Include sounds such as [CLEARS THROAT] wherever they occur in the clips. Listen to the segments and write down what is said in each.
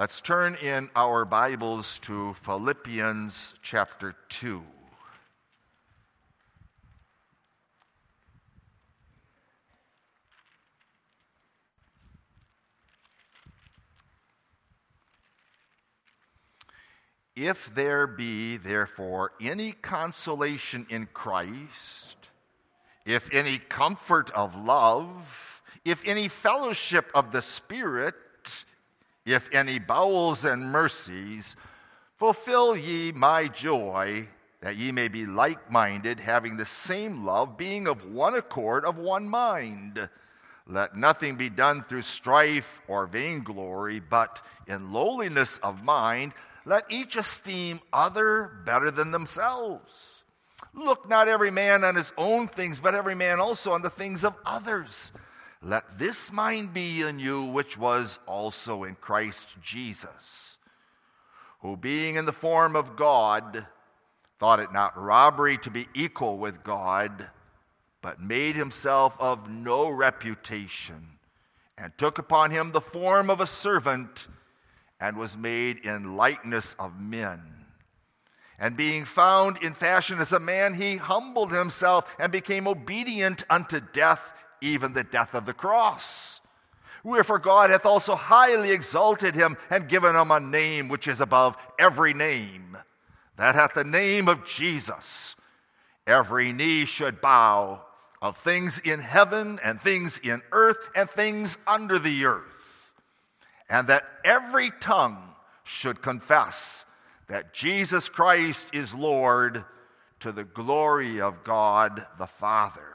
Let's turn in our Bibles to Philippians chapter 2. If there be, therefore, any consolation in Christ, if any comfort of love, if any fellowship of the Spirit, if any bowels and mercies, fulfill ye my joy, that ye may be like minded, having the same love, being of one accord, of one mind. Let nothing be done through strife or vainglory, but in lowliness of mind, let each esteem other better than themselves. Look not every man on his own things, but every man also on the things of others. Let this mind be in you, which was also in Christ Jesus, who being in the form of God, thought it not robbery to be equal with God, but made himself of no reputation, and took upon him the form of a servant, and was made in likeness of men. And being found in fashion as a man, he humbled himself and became obedient unto death even the death of the cross. Wherefore God hath also highly exalted him and given him a name which is above every name, that hath the name of Jesus. Every knee should bow of things in heaven and things in earth and things under the earth, and that every tongue should confess that Jesus Christ is Lord to the glory of God the Father.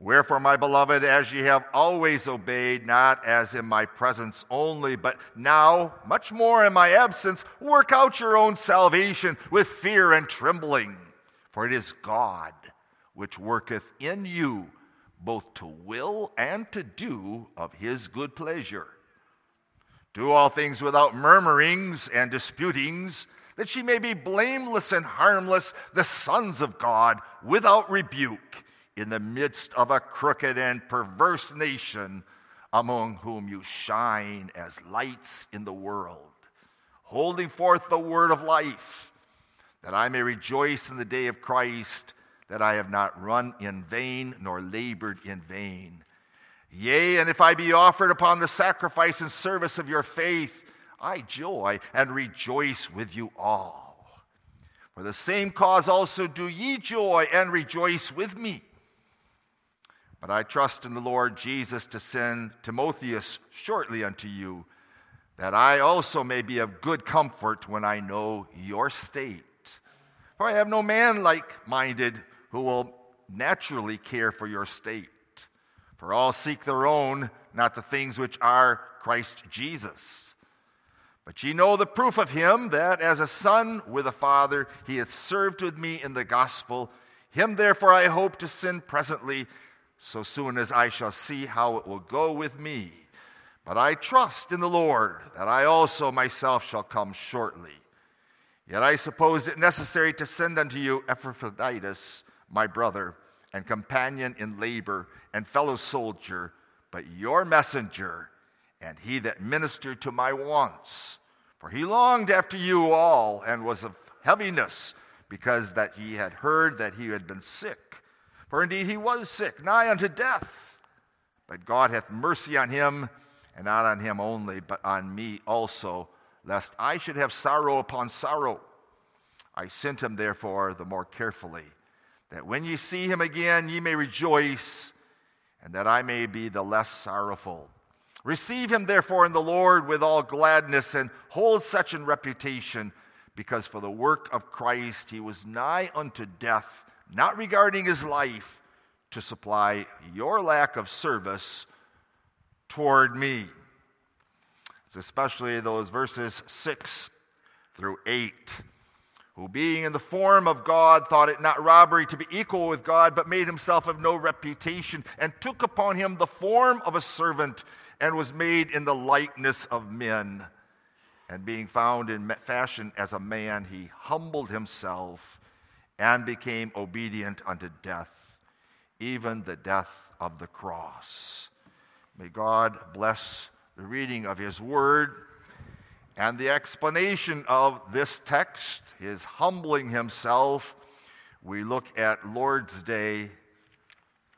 Wherefore, my beloved, as ye have always obeyed, not as in my presence only, but now, much more in my absence, work out your own salvation with fear and trembling. For it is God which worketh in you both to will and to do of his good pleasure. Do all things without murmurings and disputings, that ye may be blameless and harmless, the sons of God, without rebuke in the midst of a crooked and perverse nation, among whom you shine as lights in the world, holding forth the word of life, that I may rejoice in the day of Christ, that I have not run in vain nor labored in vain. Yea, and if I be offered upon the sacrifice and service of your faith, I joy and rejoice with you all. For the same cause also do ye joy and rejoice with me. But I trust in the Lord Jesus to send Timotheus shortly unto you, that I also may be of good comfort when I know your state. For I have no man like minded who will naturally care for your state. For all seek their own, not the things which are Christ Jesus. But ye know the proof of him that as a son with a father he hath served with me in the gospel. Him therefore I hope to send presently so soon as I shall see how it will go with me. But I trust in the Lord that I also myself shall come shortly. Yet I suppose it necessary to send unto you Epaphroditus, my brother, and companion in labor, and fellow soldier, but your messenger, and he that ministered to my wants. For he longed after you all, and was of heaviness, because that he had heard that he had been sick. For indeed he was sick, nigh unto death. But God hath mercy on him, and not on him only, but on me also, lest I should have sorrow upon sorrow. I sent him therefore the more carefully, that when ye see him again ye may rejoice, and that I may be the less sorrowful. Receive him therefore in the Lord with all gladness, and hold such in reputation, because for the work of Christ he was nigh unto death not regarding his life, to supply your lack of service toward me. It's especially those verses 6 through 8. Who, being in the form of God, thought it not robbery to be equal with God, but made himself of no reputation, and took upon him the form of a servant, and was made in the likeness of men. And being found in fashion as a man, he humbled himself and became obedient unto death, even the death of the cross. May God bless the reading of His Word, and the explanation of this text, His humbling Himself, we look at Lord's Day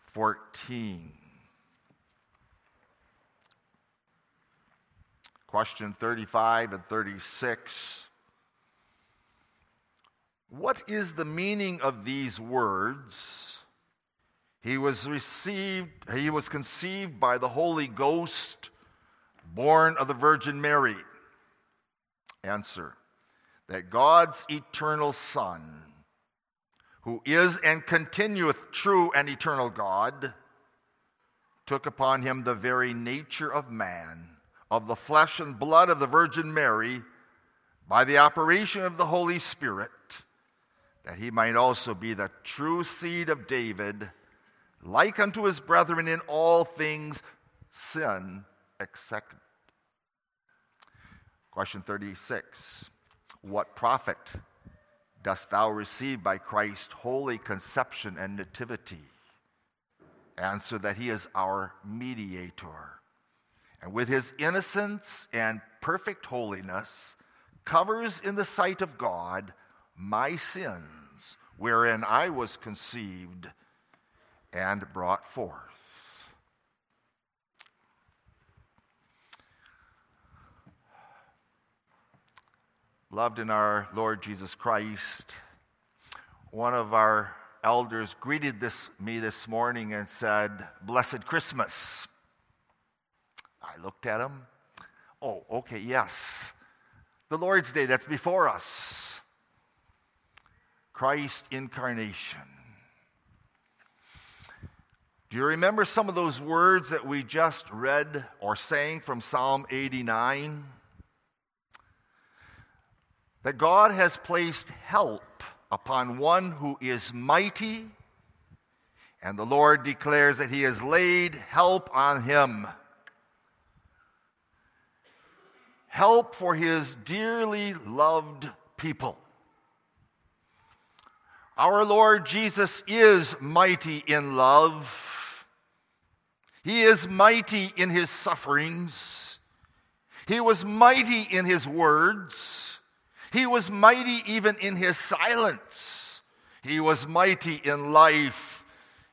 14. Question 35 and 36. What is the meaning of these words? He was received, he was conceived by the Holy Ghost, born of the Virgin Mary. Answer that God's eternal Son, who is and continueth true and eternal God, took upon him the very nature of man of the flesh and blood of the Virgin Mary by the operation of the Holy Spirit, that he might also be the true seed of David, like unto his brethren in all things, sin except. Question 36 What profit dost thou receive by Christ's holy conception and nativity? Answer that he is our mediator and with his innocence and perfect holiness, covers in the sight of God my sins, wherein I was conceived and brought forth. Loved in our Lord Jesus Christ, one of our elders greeted this, me this morning and said, Blessed Christmas. I looked at him. Oh, okay, yes. The Lord's Day that's before us. Christ incarnation. Do you remember some of those words that we just read or sang from Psalm 89? That God has placed help upon one who is mighty, and the Lord declares that He has laid help on him help for his dearly loved people. Our Lord Jesus is mighty in love. He is mighty in his sufferings. He was mighty in his words. He was mighty even in his silence. He was mighty in life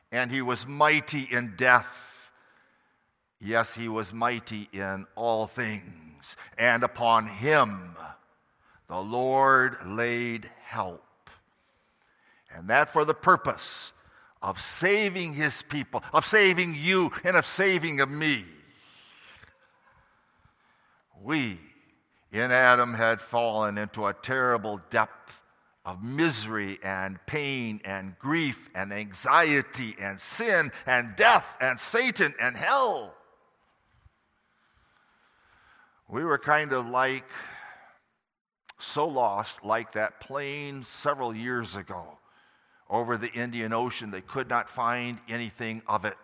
and he was mighty in death. Yes, he was mighty in all things and upon him the Lord laid help. And that for the purpose of saving his people, of saving you, and of saving of me. We in Adam had fallen into a terrible depth of misery and pain and grief and anxiety and sin and death and Satan and hell. We were kind of like, so lost, like that plane several years ago over the Indian Ocean. They could not find anything of it.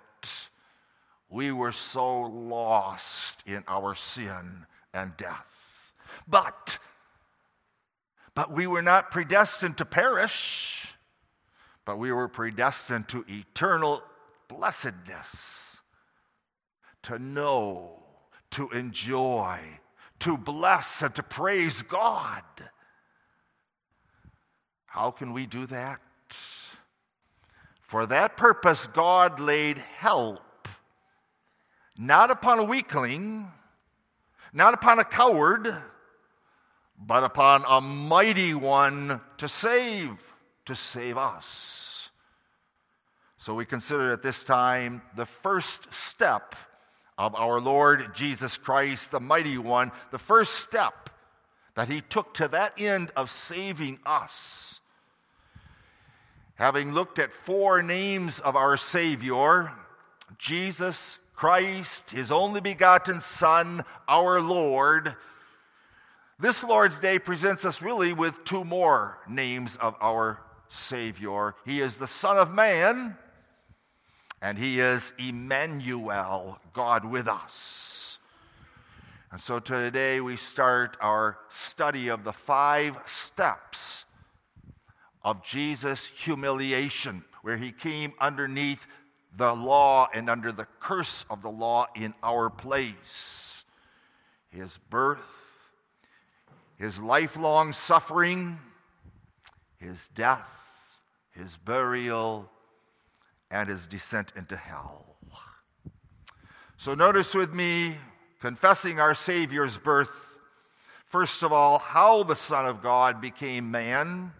We were so lost in our sin and death. But, but we were not predestined to perish, but we were predestined to eternal blessedness, to know to enjoy, to bless, and to praise God. How can we do that? For that purpose, God laid help not upon a weakling, not upon a coward, but upon a mighty one to save, to save us. So we consider at this time the first step of our Lord Jesus Christ, the mighty one, the first step that he took to that end of saving us. Having looked at four names of our Savior, Jesus Christ, his only begotten Son, our Lord, this Lord's Day presents us really with two more names of our Savior. He is the Son of Man and he is Emmanuel, God with us. And so today we start our study of the five steps of Jesus' humiliation, where he came underneath the law and under the curse of the law in our place. his birth, his lifelong suffering, his death, his burial, and his descent into hell. So notice with me, confessing our Savior's birth, first of all, how the Son of God became man.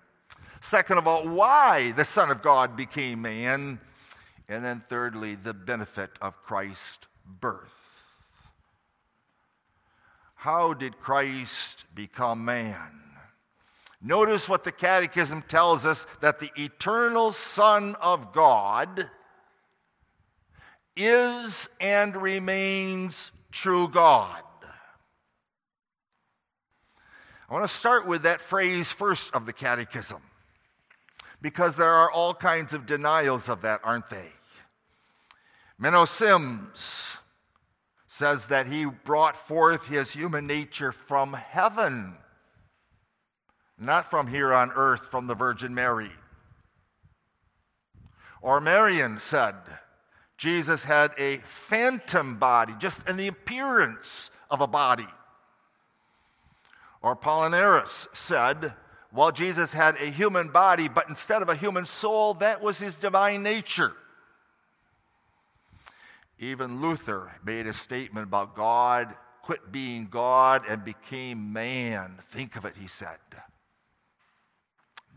Second of all, why the Son of God became man. And then thirdly, the benefit of Christ's birth. How did Christ become man? Notice what the Catechism tells us that the eternal Son of God is and remains true God. I want to start with that phrase first of the Catechism because there are all kinds of denials of that, aren't they? Menno Simons says that he brought forth his human nature from heaven, not from here on earth, from the Virgin Mary. Or Marcion said, Jesus had a phantom body, just in the appearance of a body. Or Apollinaris said, well, Jesus had a human body, but instead of a human soul, that was his divine nature. Even Luther made a statement about God quit being God and became man. Think of it, he said.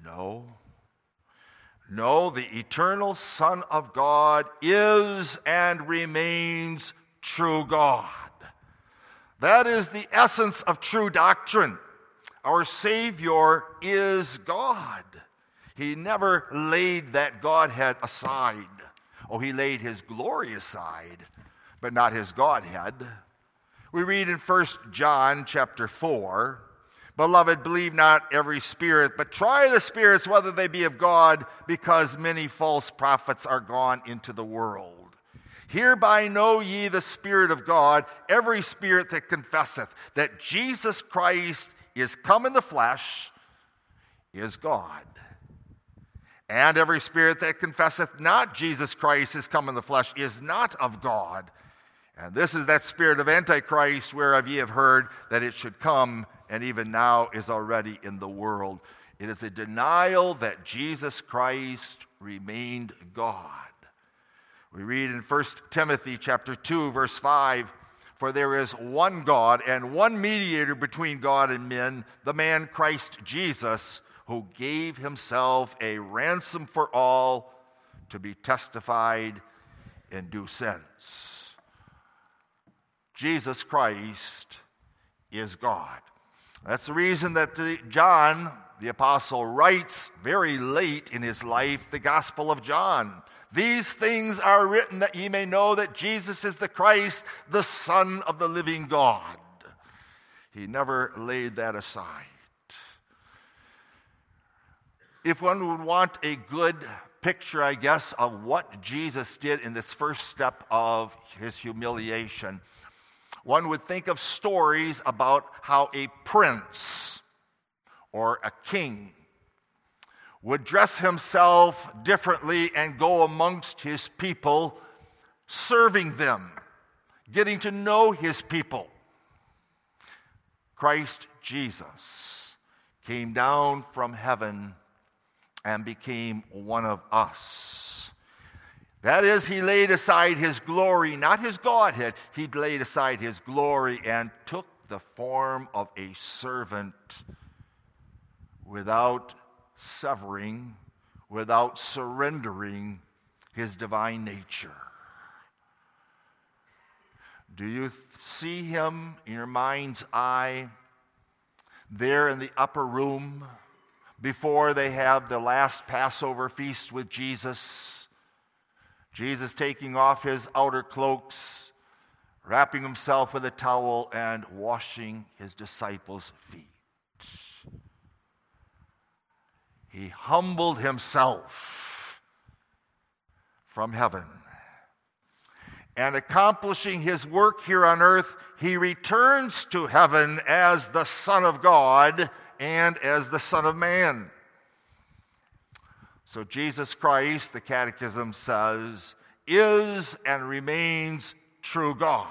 No. No, the eternal Son of God is and remains true God. That is the essence of true doctrine. Our Savior is God. He never laid that Godhead aside. Oh, he laid his glory aside, but not his Godhead. We read in 1 John chapter 4 Beloved, believe not every spirit, but try the spirits whether they be of God, because many false prophets are gone into the world. Hereby know ye the Spirit of God, every spirit that confesseth that Jesus Christ is come in the flesh is God. And every spirit that confesseth not Jesus Christ is come in the flesh is not of God. And this is that spirit of Antichrist whereof ye have heard that it should come, and even now is already in the world. It is a denial that Jesus Christ remained God. We read in 1 Timothy chapter 2 verse 5, for there is one God and one mediator between God and men, the man Christ Jesus who gave himself a ransom for all to be testified in due sense. Jesus Christ is God. That's the reason that the, John, the apostle, writes very late in his life the Gospel of John. These things are written that ye may know that Jesus is the Christ, the Son of the living God. He never laid that aside if one would want a good picture, I guess, of what Jesus did in this first step of his humiliation, one would think of stories about how a prince or a king would dress himself differently and go amongst his people, serving them, getting to know his people. Christ Jesus came down from heaven and became one of us. That is, he laid aside his glory, not his Godhead. He laid aside his glory and took the form of a servant without severing, without surrendering his divine nature. Do you see him in your mind's eye there in the upper room? before they have the last Passover feast with Jesus. Jesus taking off his outer cloaks, wrapping himself with a towel, and washing his disciples' feet. He humbled himself from heaven. And accomplishing his work here on earth, he returns to heaven as the Son of God and as the Son of Man. So, Jesus Christ, the Catechism says, is and remains true God.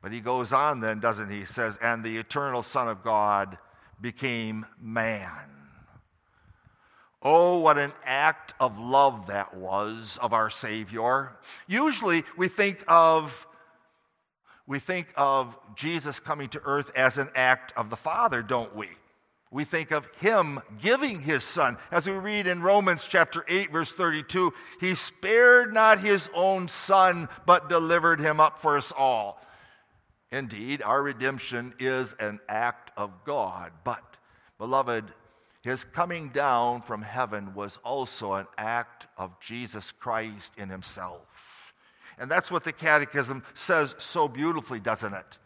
But he goes on then, doesn't he? He says, And the eternal Son of God became man. Oh, what an act of love that was of our Savior. Usually we think of we think of Jesus coming to earth as an act of the Father, don't we? We think of him giving his son. As we read in Romans chapter 8 verse 32, he spared not his own son but delivered him up for us all. Indeed, our redemption is an act of God, but beloved, his coming down from heaven was also an act of Jesus Christ in himself. And that's what the Catechism says so beautifully, doesn't it?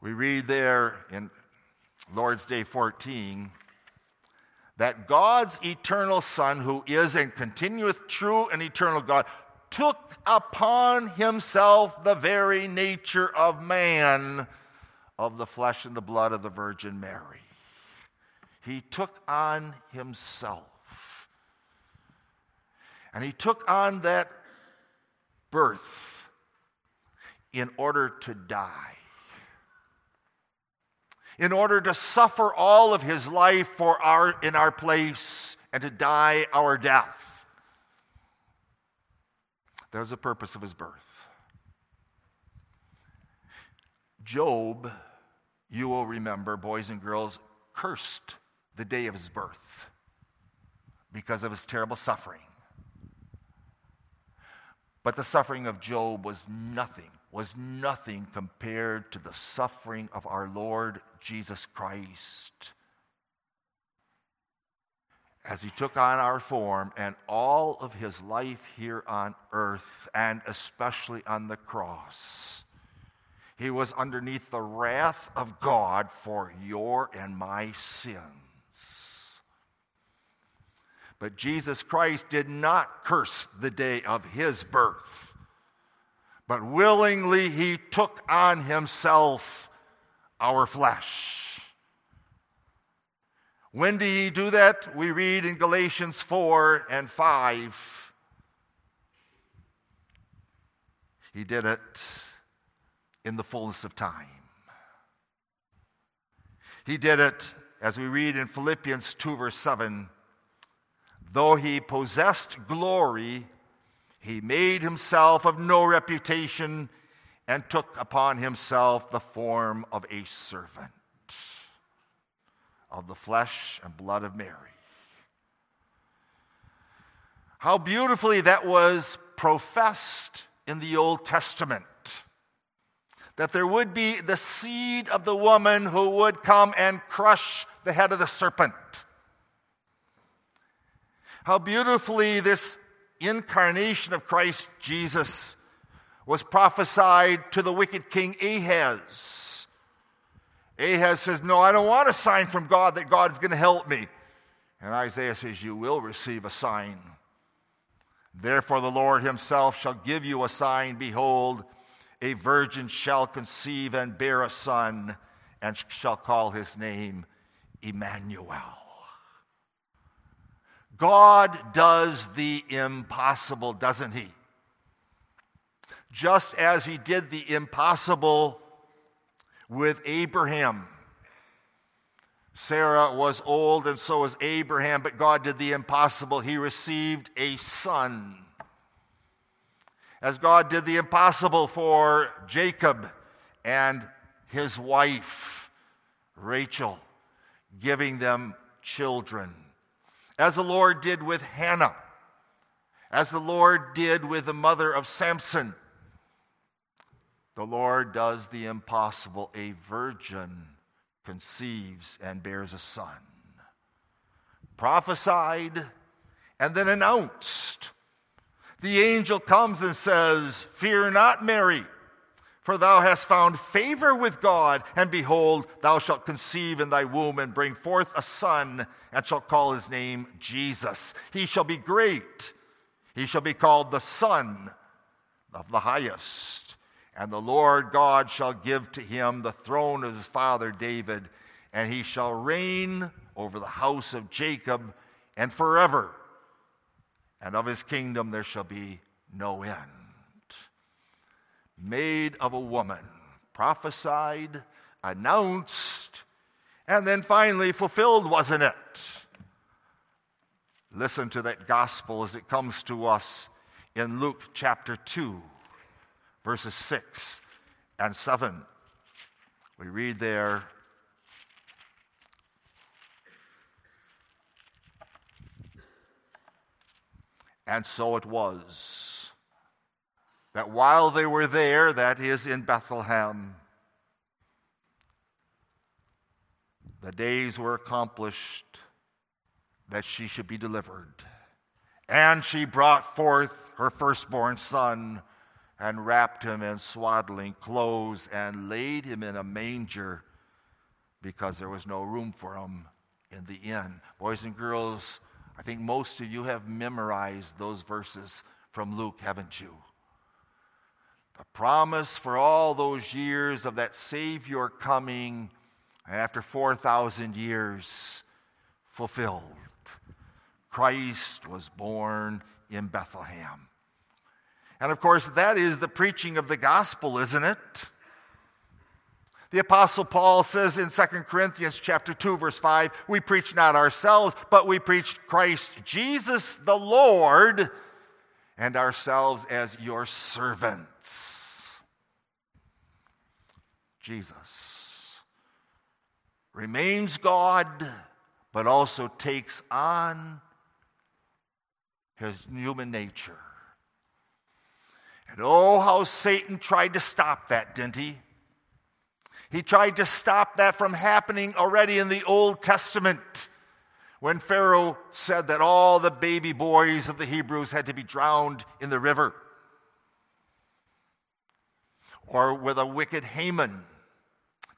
We read there in Lord's Day 14 that God's eternal Son, who is and continueth true and eternal God, took upon himself the very nature of man, of the flesh and the blood of the Virgin Mary. He took on himself. And he took on that birth in order to die in order to suffer all of his life for our, in our place and to die our death. That was the purpose of his birth. Job, you will remember, boys and girls, cursed the day of his birth because of his terrible suffering. But the suffering of Job was nothing was nothing compared to the suffering of our Lord Jesus Christ. As he took on our form and all of his life here on earth, and especially on the cross, he was underneath the wrath of God for your and my sins. But Jesus Christ did not curse the day of his birth but willingly he took on himself our flesh. When did he do that? We read in Galatians 4 and 5. He did it in the fullness of time. He did it, as we read in Philippians 2, verse 7, though he possessed glory he made himself of no reputation and took upon himself the form of a servant of the flesh and blood of Mary. How beautifully that was professed in the Old Testament that there would be the seed of the woman who would come and crush the head of the serpent. How beautifully this incarnation of Christ Jesus was prophesied to the wicked king Ahaz. Ahaz says, No, I don't want a sign from God that God is going to help me. And Isaiah says, You will receive a sign. Therefore, the Lord himself shall give you a sign. Behold, a virgin shall conceive and bear a son, and shall call his name Emmanuel. God does the impossible, doesn't He? Just as He did the impossible with Abraham. Sarah was old, and so was Abraham, but God did the impossible. He received a son. As God did the impossible for Jacob and his wife, Rachel, giving them children as the Lord did with Hannah, as the Lord did with the mother of Samson. The Lord does the impossible. A virgin conceives and bears a son. Prophesied and then announced. The angel comes and says, Fear not, Mary. For thou hast found favor with God, and behold, thou shalt conceive in thy womb and bring forth a son, and shalt call his name Jesus. He shall be great. He shall be called the Son of the Highest. And the Lord God shall give to him the throne of his father David, and he shall reign over the house of Jacob and forever. And of his kingdom there shall be no end. made of a woman, prophesied, announced, and then finally fulfilled, wasn't it? Listen to that gospel as it comes to us in Luke chapter 2, verses 6 and 7. We read there, And so it was that while they were there, that is in Bethlehem, the days were accomplished that she should be delivered. And she brought forth her firstborn son and wrapped him in swaddling clothes and laid him in a manger because there was no room for him in the inn. Boys and girls, I think most of you have memorized those verses from Luke, haven't you? The promise for all those years of that Savior coming, and after 4,000 years, fulfilled. Christ was born in Bethlehem. And of course, that is the preaching of the gospel, isn't it? The apostle Paul says in 2 Corinthians chapter 2 verse 5, we preach not ourselves, but we preach Christ Jesus the Lord and ourselves as your servants. Jesus remains God, but also takes on his human nature. And oh, how Satan tried to stop that, didn't he? He tried to stop that from happening already in the Old Testament when Pharaoh said that all the baby boys of the Hebrews had to be drowned in the river. Or with a wicked Haman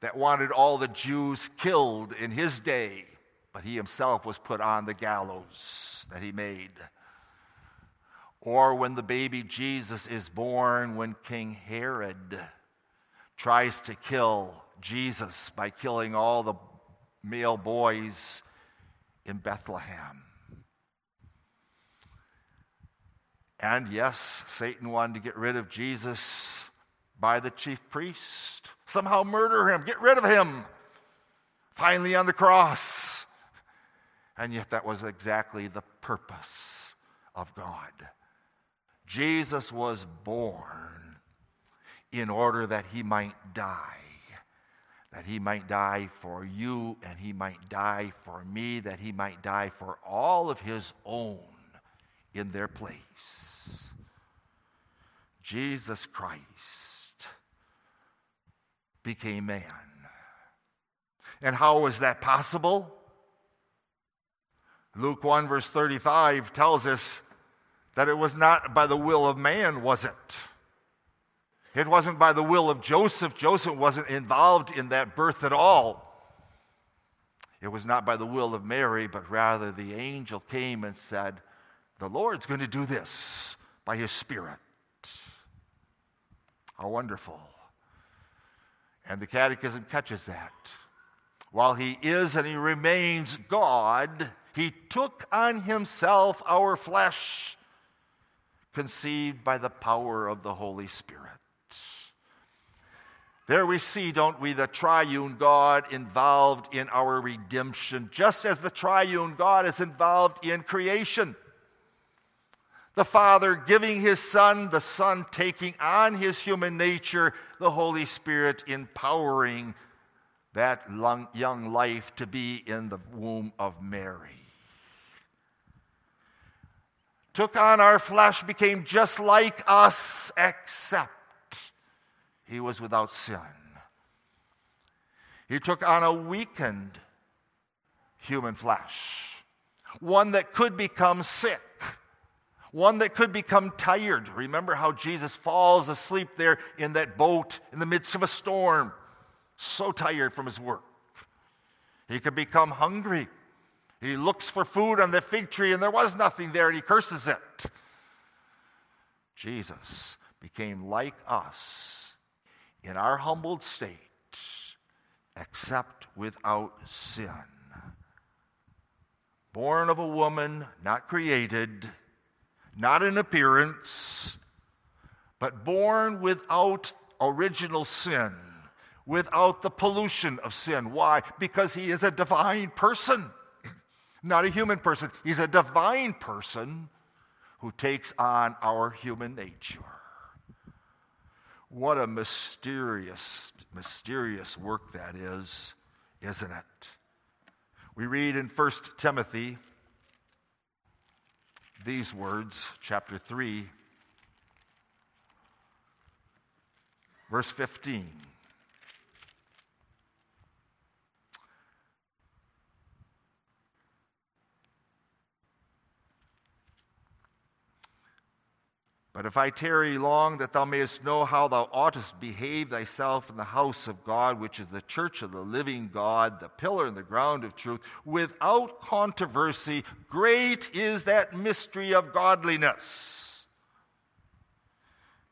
that wanted all the Jews killed in his day, but he himself was put on the gallows that he made. Or when the baby Jesus is born, when King Herod tries to kill Jesus by killing all the male boys in Bethlehem. And yes, Satan wanted to get rid of Jesus by the chief priest. Somehow murder him, get rid of him. Finally on the cross. And yet, that was exactly the purpose of God. Jesus was born in order that he might die that he might die for you and he might die for me, that he might die for all of his own in their place. Jesus Christ became man. And how was that possible? Luke 1, verse 35 tells us that it was not by the will of man, was it? It wasn't by the will of Joseph. Joseph wasn't involved in that birth at all. It was not by the will of Mary, but rather the angel came and said, The Lord's going to do this by his Spirit. How wonderful. And the Catechism catches that. While he is and he remains God, he took on himself our flesh, conceived by the power of the Holy Spirit. There we see, don't we, the triune God involved in our redemption, just as the triune God is involved in creation. The Father giving His Son, the Son taking on His human nature, the Holy Spirit empowering that young life to be in the womb of Mary. Took on our flesh, became just like us, except he was without sin. He took on a weakened human flesh, one that could become sick, one that could become tired. Remember how Jesus falls asleep there in that boat in the midst of a storm, so tired from his work. He could become hungry. He looks for food on the fig tree and there was nothing there and he curses it. Jesus became like us in our humbled state, except without sin. Born of a woman, not created, not in appearance, but born without original sin, without the pollution of sin. Why? Because he is a divine person, [CLEARS THROAT] not a human person. He's a divine person who takes on our human nature. What a mysterious, mysterious work that is, isn't it? We read in 1 Timothy these words, chapter 3, verse 15. But if I tarry long, that thou mayest know how thou oughtest behave thyself in the house of God, which is the church of the living God, the pillar and the ground of truth, without controversy, great is that mystery of godliness.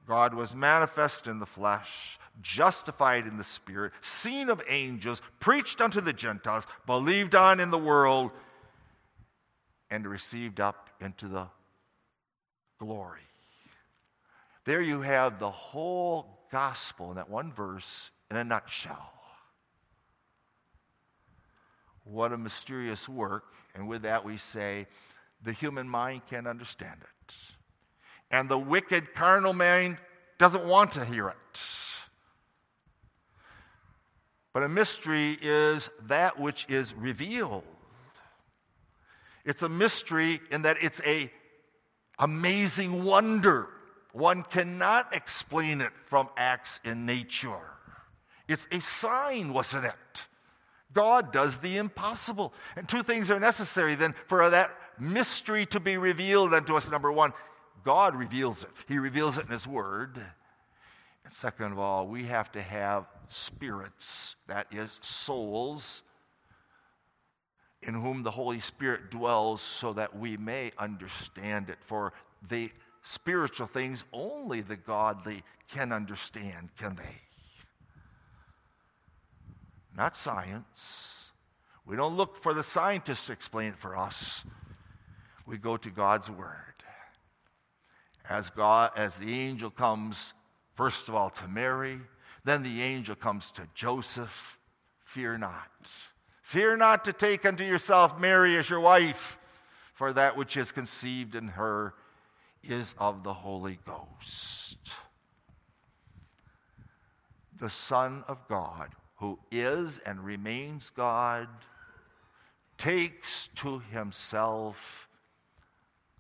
God was manifest in the flesh, justified in the spirit, seen of angels, preached unto the Gentiles, believed on in the world, and received up into the glory. There you have the whole gospel in that one verse in a nutshell. What a mysterious work. And with that, we say the human mind can't understand it. And the wicked carnal mind doesn't want to hear it. But a mystery is that which is revealed. It's a mystery in that it's a amazing wonder. One cannot explain it from acts in nature. It's a sign, wasn't it? God does the impossible. And two things are necessary then for that mystery to be revealed unto us. Number one, God reveals it, He reveals it in His Word. And second of all, we have to have spirits, that is, souls, in whom the Holy Spirit dwells so that we may understand it. For the spiritual things only the godly can understand, can they? Not science. We don't look for the scientists to explain it for us. We go to God's word. As God as the angel comes first of all to Mary, then the angel comes to Joseph, fear not. Fear not to take unto yourself Mary as your wife, for that which is conceived in her is of the Holy Ghost. The Son of God, who is and remains God, takes to himself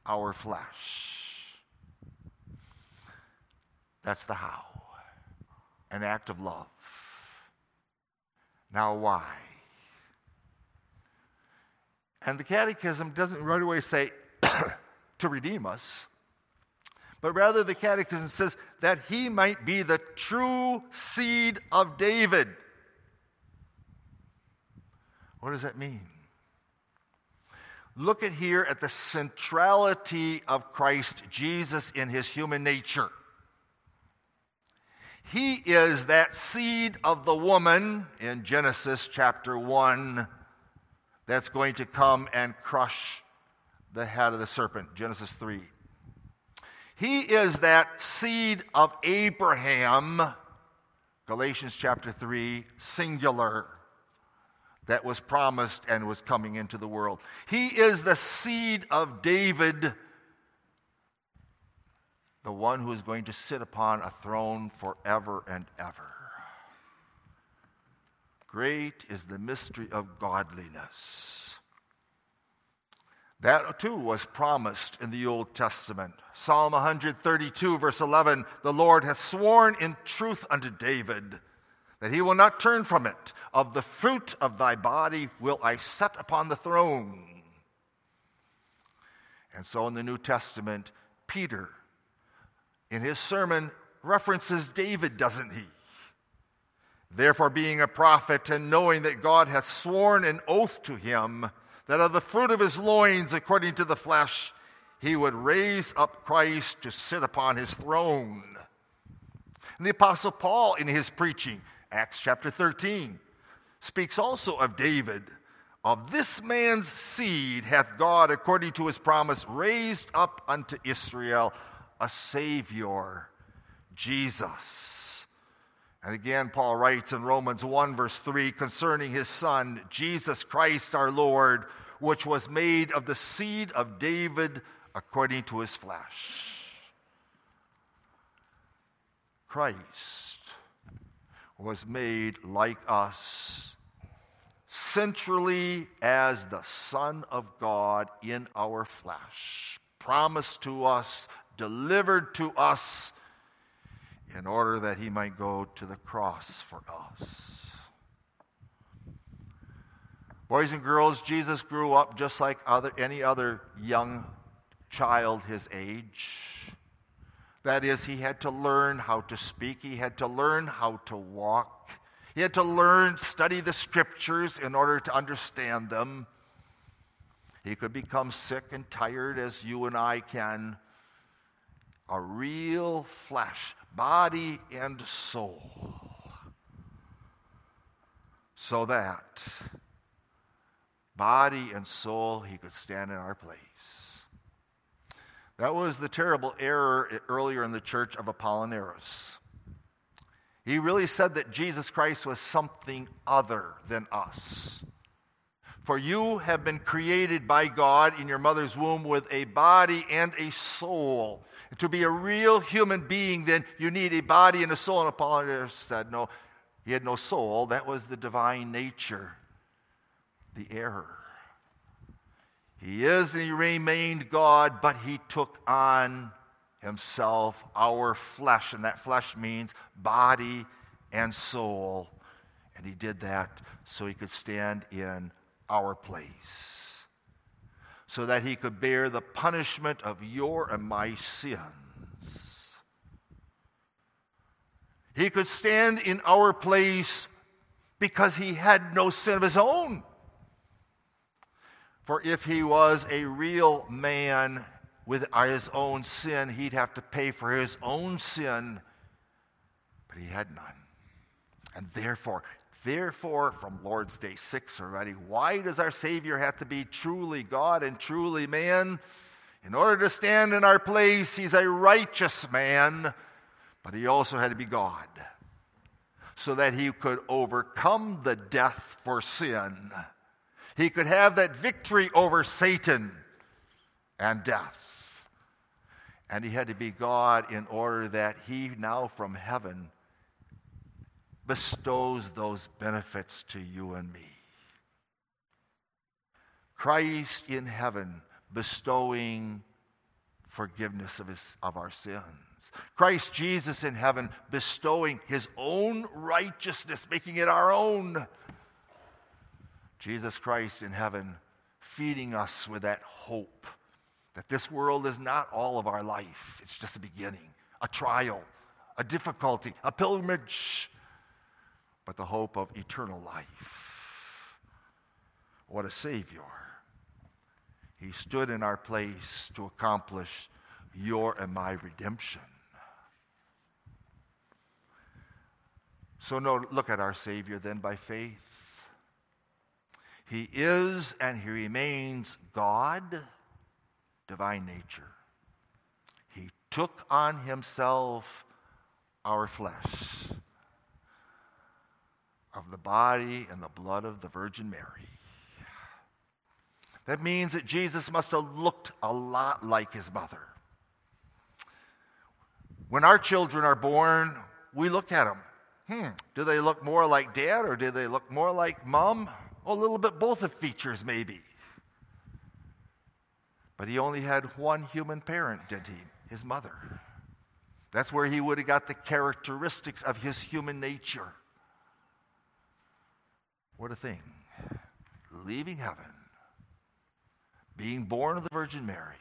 our flesh. That's the how. An act of love. Now, why? And the Catechism doesn't right away say [COUGHS] to redeem us but rather the Catechism says that he might be the true seed of David. What does that mean? Look at here at the centrality of Christ Jesus in his human nature. He is that seed of the woman in Genesis chapter 1 that's going to come and crush the head of the serpent, Genesis 3. He is that seed of Abraham, Galatians chapter 3, singular, that was promised and was coming into the world. He is the seed of David, the one who is going to sit upon a throne forever and ever. Great is the mystery of godliness. That too was promised in the Old Testament. Psalm 132, verse 11 The Lord has sworn in truth unto David that he will not turn from it. Of the fruit of thy body will I set upon the throne. And so in the New Testament, Peter, in his sermon, references David, doesn't he? Therefore, being a prophet and knowing that God hath sworn an oath to him, that of the fruit of his loins, according to the flesh, he would raise up Christ to sit upon his throne. And the Apostle Paul, in his preaching, Acts chapter 13, speaks also of David. Of this man's seed hath God, according to his promise, raised up unto Israel a Savior Jesus. And again, Paul writes in Romans 1, verse 3, concerning his Son, Jesus Christ our Lord, which was made of the seed of David according to his flesh. Christ was made like us, centrally as the Son of God in our flesh, promised to us, delivered to us, in order that he might go to the cross for us. Boys and girls, Jesus grew up just like other, any other young child his age. That is, he had to learn how to speak, he had to learn how to walk, he had to learn, study the scriptures in order to understand them. He could become sick and tired as you and I can. A real flesh, body and soul. So that body and soul, he could stand in our place. That was the terrible error earlier in the church of Apollinaris. He really said that Jesus Christ was something other than us. For you have been created by God in your mother's womb with a body and a soul. To be a real human being, then you need a body and a soul. And Apollinaris said, no, he had no soul. That was the divine nature, the error. He is and he remained God, but he took on himself our flesh, and that flesh means body and soul. And he did that so he could stand in our place, so that he could bear the punishment of your and my sins. He could stand in our place because he had no sin of his own. For if he was a real man with his own sin, he'd have to pay for his own sin, but he had none. And therefore, therefore, from Lord's Day 6 already, why does our Savior have to be truly God and truly man? In order to stand in our place, he's a righteous man, but he also had to be God so that he could overcome the death for sin he could have that victory over Satan and death. And he had to be God in order that he now from heaven bestows those benefits to you and me. Christ in heaven bestowing forgiveness of, his, of our sins. Christ Jesus in heaven bestowing his own righteousness, making it our own Jesus Christ in heaven feeding us with that hope that this world is not all of our life. It's just a beginning, a trial, a difficulty, a pilgrimage, but the hope of eternal life. What a Savior. He stood in our place to accomplish your and my redemption. So, no, look at our Savior then by faith. He is and he remains God, divine nature. He took on himself our flesh of the body and the blood of the Virgin Mary. That means that Jesus must have looked a lot like his mother. When our children are born, we look at them. Hmm, do they look more like dad or do they look more like mom? a little bit both of features, maybe. But he only had one human parent, didn't he? His mother. That's where he would have got the characteristics of his human nature. What a thing. Leaving heaven, being born of the Virgin Mary,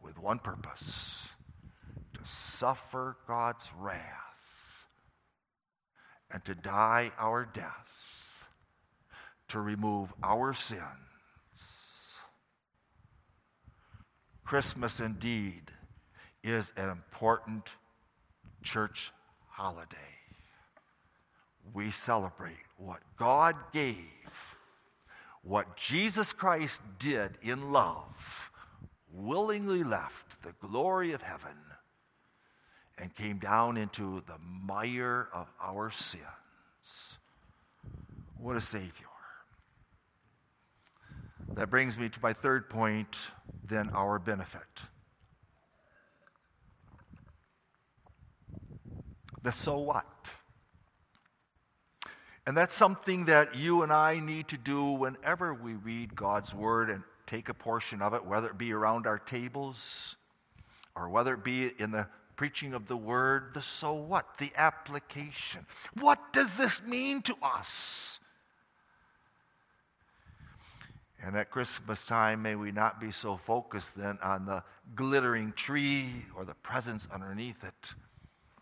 with one purpose to suffer God's wrath and to die our death to remove our sins. Christmas indeed is an important church holiday. We celebrate what God gave, what Jesus Christ did in love, willingly left the glory of heaven and came down into the mire of our sins. What a Savior. That brings me to my third point then our benefit. The so what? And that's something that you and I need to do whenever we read God's Word and take a portion of it, whether it be around our tables or whether it be in the preaching of the Word. The so what? The application. What does this mean to us? And at Christmas time, may we not be so focused then on the glittering tree or the presents underneath it,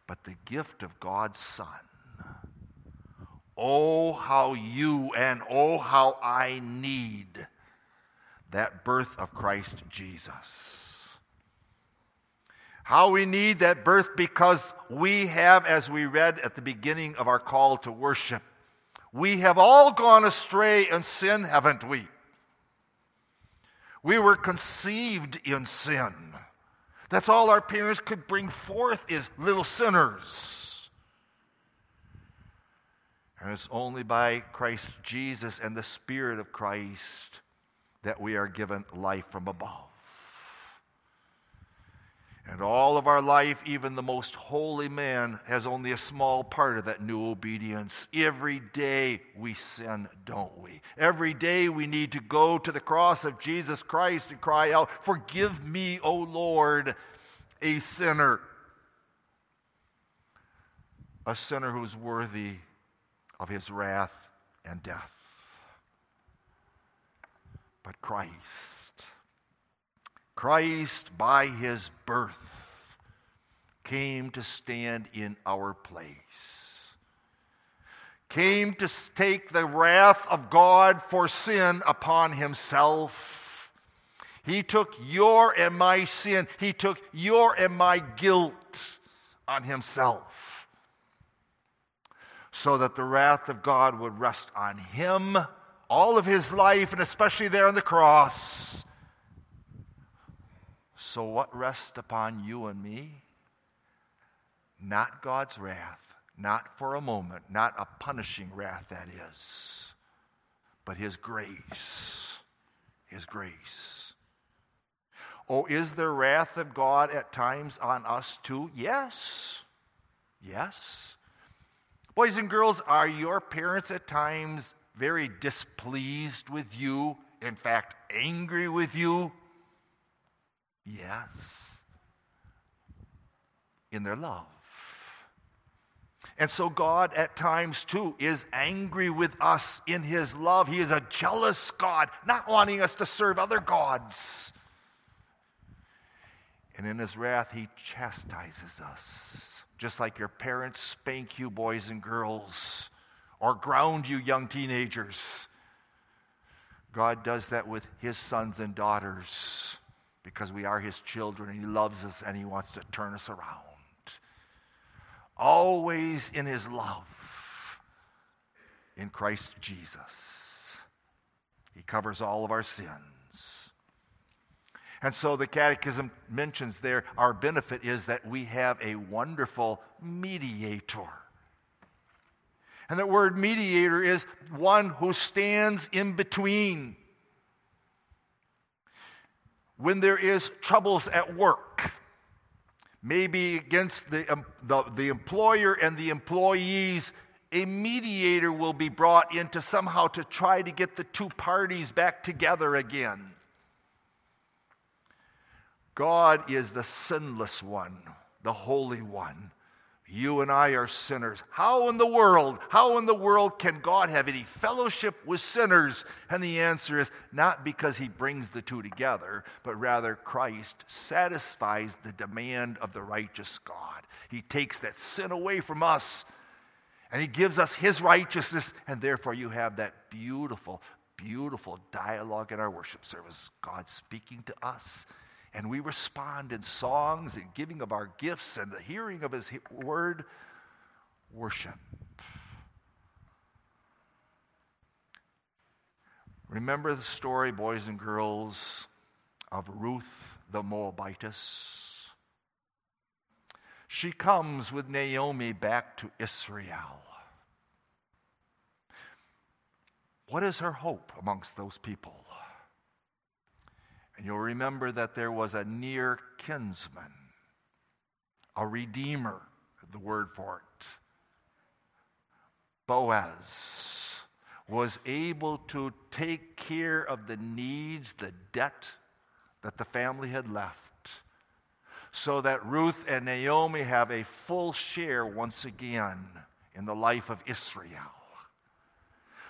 but the gift of God's Son Oh, how you and oh, how I need that birth of Christ Jesus. How we need that birth because we have, as we read at the beginning of our call to worship, we have all gone astray in sin, haven't we? We were conceived in sin. That's all our parents could bring forth is little sinners. And it's only by Christ Jesus and the Spirit of Christ that we are given life from above. And all of our life, even the most holy man, has only a small part of that new obedience. Every day we sin, don't we? Every day we need to go to the cross of Jesus Christ and cry out, Forgive me, O Lord, a sinner. A sinner who's worthy of his wrath and death. But Christ, Christ by his birth, came to stand in our place, came to take the wrath of God for sin upon himself. He took your and my sin, he took your and my guilt on himself so that the wrath of God would rest on him all of his life, and especially there on the cross. So, what rests upon you and me? Not God's wrath, not for a moment, not a punishing wrath, that is, but His grace. His grace. Oh, is there wrath of God at times on us too? Yes. Yes. Boys and girls, are your parents at times very displeased with you? In fact, angry with you? Yes. In their love. And so, God at times too is angry with us in His love. He is a jealous God, not wanting us to serve other gods. And in His wrath, He chastises us just like your parents spank you, boys and girls, or ground you, young teenagers. God does that with his sons and daughters because we are his children and he loves us and he wants to turn us around. Always in his love in Christ Jesus. He covers all of our sins. And so the Catechism mentions there our benefit is that we have a wonderful mediator. And that word mediator is one who stands in between. When there is troubles at work, maybe against the, um, the, the employer and the employees, a mediator will be brought in to somehow to try to get the two parties back together again. God is the sinless one, the holy one. You and I are sinners. How in the world, how in the world can God have any fellowship with sinners? And the answer is not because he brings the two together, but rather Christ satisfies the demand of the righteous God. He takes that sin away from us and he gives us his righteousness, and therefore you have that beautiful, beautiful dialogue in our worship service. God speaking to us and we respond in songs and giving of our gifts and the hearing of his word worship. Remember the story, boys and girls, of Ruth the Moabitess? she comes with Naomi back to Israel. What is her hope amongst those people? And you'll remember that there was a near kinsman, a redeemer, the word for it. Boaz was able to take care of the needs, the debt that the family had left, so that Ruth and Naomi have a full share once again in the life of Israel.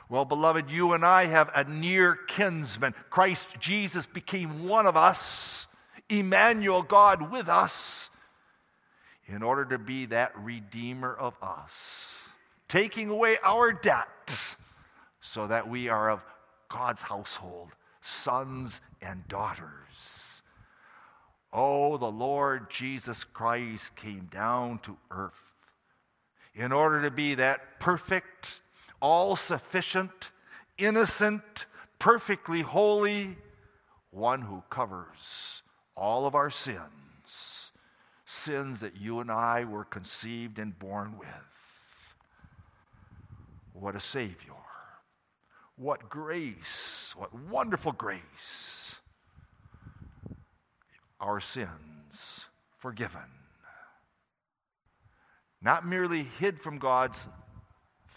Well, beloved, you and I have a near kinsman. Christ Jesus became one of us, Emmanuel, God with us, in order to be that redeemer of us, taking away our debt so that we are of God's household, sons and daughters. Oh, the Lord Jesus Christ came down to earth in order to be that perfect, all sufficient, innocent, perfectly holy one who covers all of our sins, sins that you and I were conceived and born with. What a Savior. What grace, what wonderful grace. Our sins forgiven. Not merely hid from God's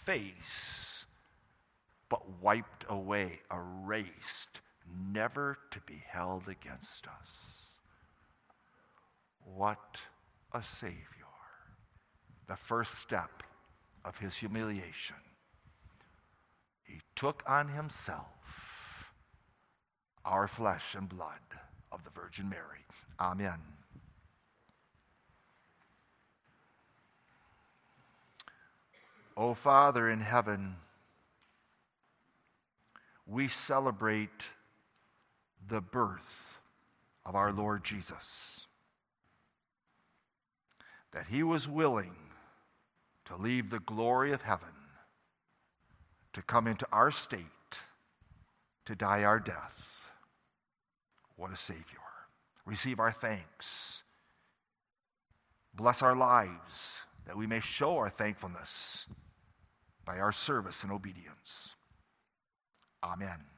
face, but wiped away, erased, never to be held against us. What a Savior. The first step of his humiliation he took on himself our flesh and blood of the Virgin Mary. Amen. O Father in heaven, we celebrate the birth of our Lord Jesus. That he was willing to leave the glory of heaven to come into our state to die our death. What a Savior. Receive our thanks. Bless our lives that we may show our thankfulness by our service and obedience. Amen.